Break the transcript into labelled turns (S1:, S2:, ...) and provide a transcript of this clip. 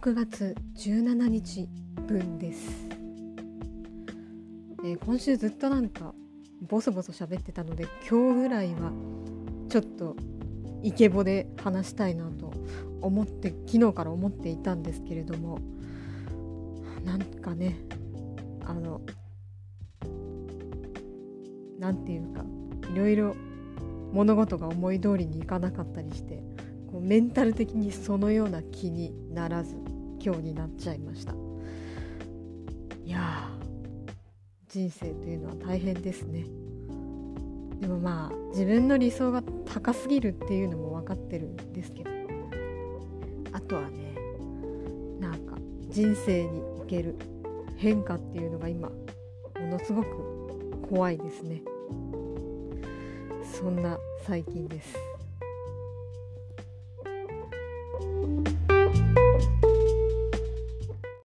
S1: 6月17日分です、えー、今週ずっとなんかボソボソ喋ってたので今日ぐらいはちょっとイケボで話したいなと思って昨日から思っていたんですけれどもなんかねあの何て言うかいろいろ物事が思い通りにいかなかったりしてこうメンタル的にそのような気にならず今日になっちゃいました。いや人生というのは大変ですね。でもまあ自分の理想が高すぎるっていうのも分かってるんですけど。あとはねなんか人生における変化っていうのが今ものすごく怖いですね。そんな最近です。